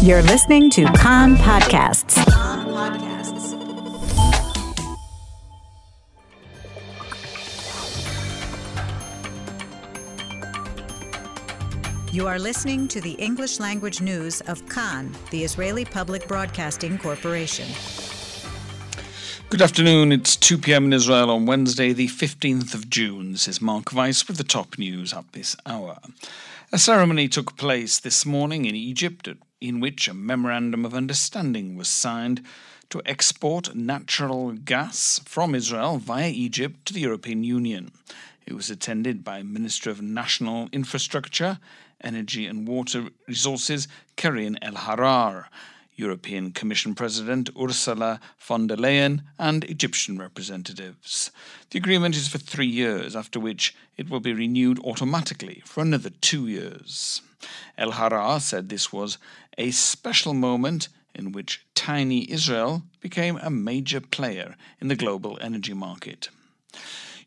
You're listening to Kan Podcasts. You are listening to the English language news of Kan, the Israeli Public Broadcasting Corporation. Good afternoon. It's 2 p.m. in Israel on Wednesday, the 15th of June. This is Mark Weiss with the top news at this hour. A ceremony took place this morning in Egypt in which a memorandum of understanding was signed to export natural gas from Israel via Egypt to the European Union. It was attended by Minister of National Infrastructure, Energy and Water Resources, Karine Elharrar, European Commission President Ursula von der Leyen, and Egyptian representatives. The agreement is for three years, after which it will be renewed automatically for another two years. Elharrar said this was a special moment in which tiny Israel became a major player in the global energy market.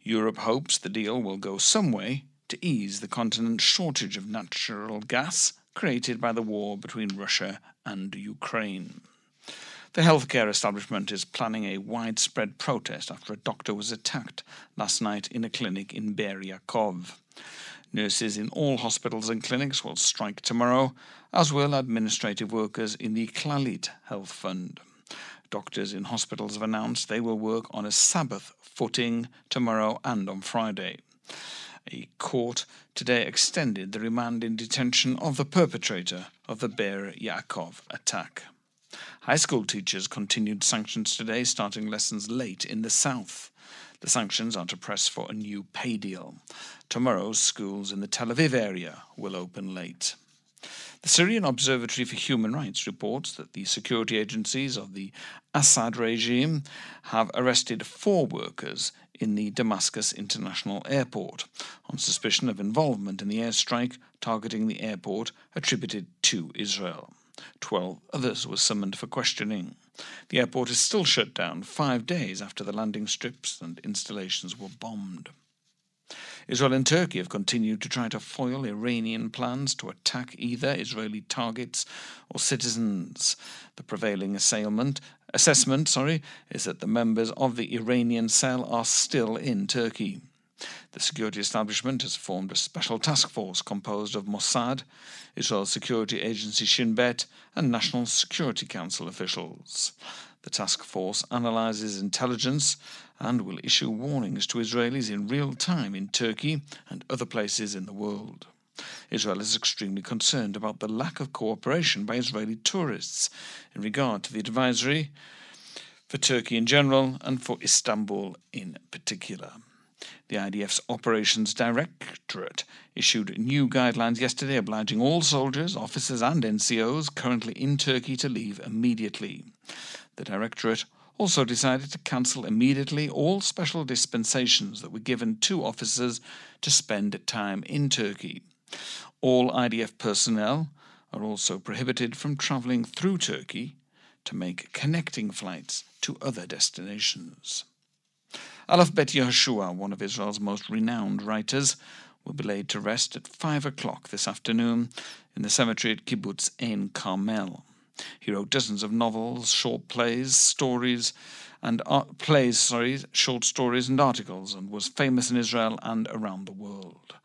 Europe hopes the deal will go some way to ease the continent's shortage of natural gas created by the war between Russia and Ukraine. The healthcare establishment is planning a widespread protest after a doctor was attacked last night in a clinic in Be'er Yaakov. Nurses in all hospitals and clinics will strike tomorrow, as will administrative workers in the Clalit Health Fund. Doctors in hospitals have announced they will work on a Sabbath footing tomorrow and on Friday. A court today extended the remand in detention of the perpetrator of the Be'er Yaakov attack. High school teachers continued sanctions today, starting lessons late in the south. The sanctions are to press for a new pay deal. Tomorrow, schools in the Tel Aviv area will open late. The Syrian Observatory for Human Rights reports that the security agencies of the Assad regime have arrested four workers in the Damascus International Airport on suspicion of involvement in the airstrike targeting the airport attributed to Israel. Twelve others were summoned for questioning. The airport is still shut down five days after the landing strips and installations were bombed. Israel and Turkey have continued to try to foil Iranian plans to attack either Israeli targets or citizens. The prevailing assessment, sorry, is that the members of the Iranian cell are still in Turkey. The security establishment has formed a special task force composed of Mossad, Israel's security agency Shin Bet, and National Security Council officials. The task force analyzes intelligence and will issue warnings to Israelis in real time in Turkey and other places in the world. Israel is extremely concerned about the lack of cooperation by Israeli tourists in regard to the advisory for Turkey in general and for Istanbul in particular. The IDF's Operations Directorate issued new guidelines yesterday obliging all soldiers, officers, and NCOs currently in Turkey to leave immediately. The Directorate also decided to cancel immediately all special dispensations that were given to officers to spend time in Turkey. All IDF personnel are also prohibited from travelling through Turkey to make connecting flights to other destinations. Aleph Bet Yehoshua, one of Israel's most renowned writers, will be laid to rest at five o'clock this afternoon in the cemetery at Kibbutz Ein Carmel. He wrote dozens of novels, short plays, stories, and plays, sorry, short stories and articles, and was famous in Israel and around the world.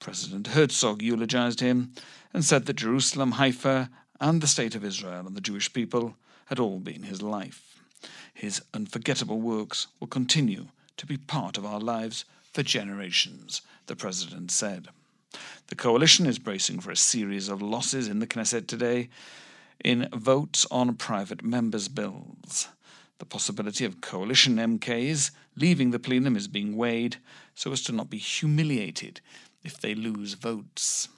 President Herzog eulogized him and said that Jerusalem, Haifa, and the state of Israel and the Jewish people had all been his life. His unforgettable works will continue to be part of our lives for generations, the president said. The coalition is bracing for a series of losses in the Knesset today in votes on private members' bills. The possibility of coalition MKs leaving the plenum is being weighed so as to not be humiliated if they lose votes.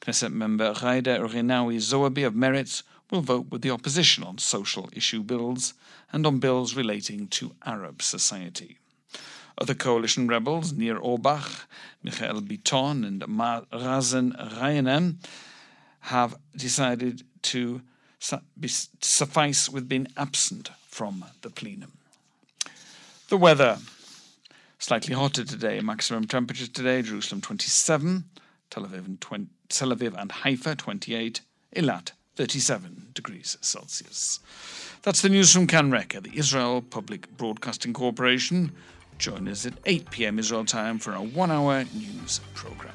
Knesset member Ghaida Rinawi Zoabi of Meretz will vote with the opposition on social issue bills and on bills relating to Arab society. Other coalition rebels, Nir Orbach, Michael Biton, and Mazen Ghanaim, have decided to suffice with being absent from the plenum. The weather. Slightly hotter today. Maximum temperatures today Jerusalem 27, Tel Aviv and, 20, Tel Aviv and Haifa 28, Eilat 37 degrees Celsius. That's the news from Kan Reka, the Israel Public Broadcasting Corporation. Join us at 8 p.m. Israel time for a one hour news program.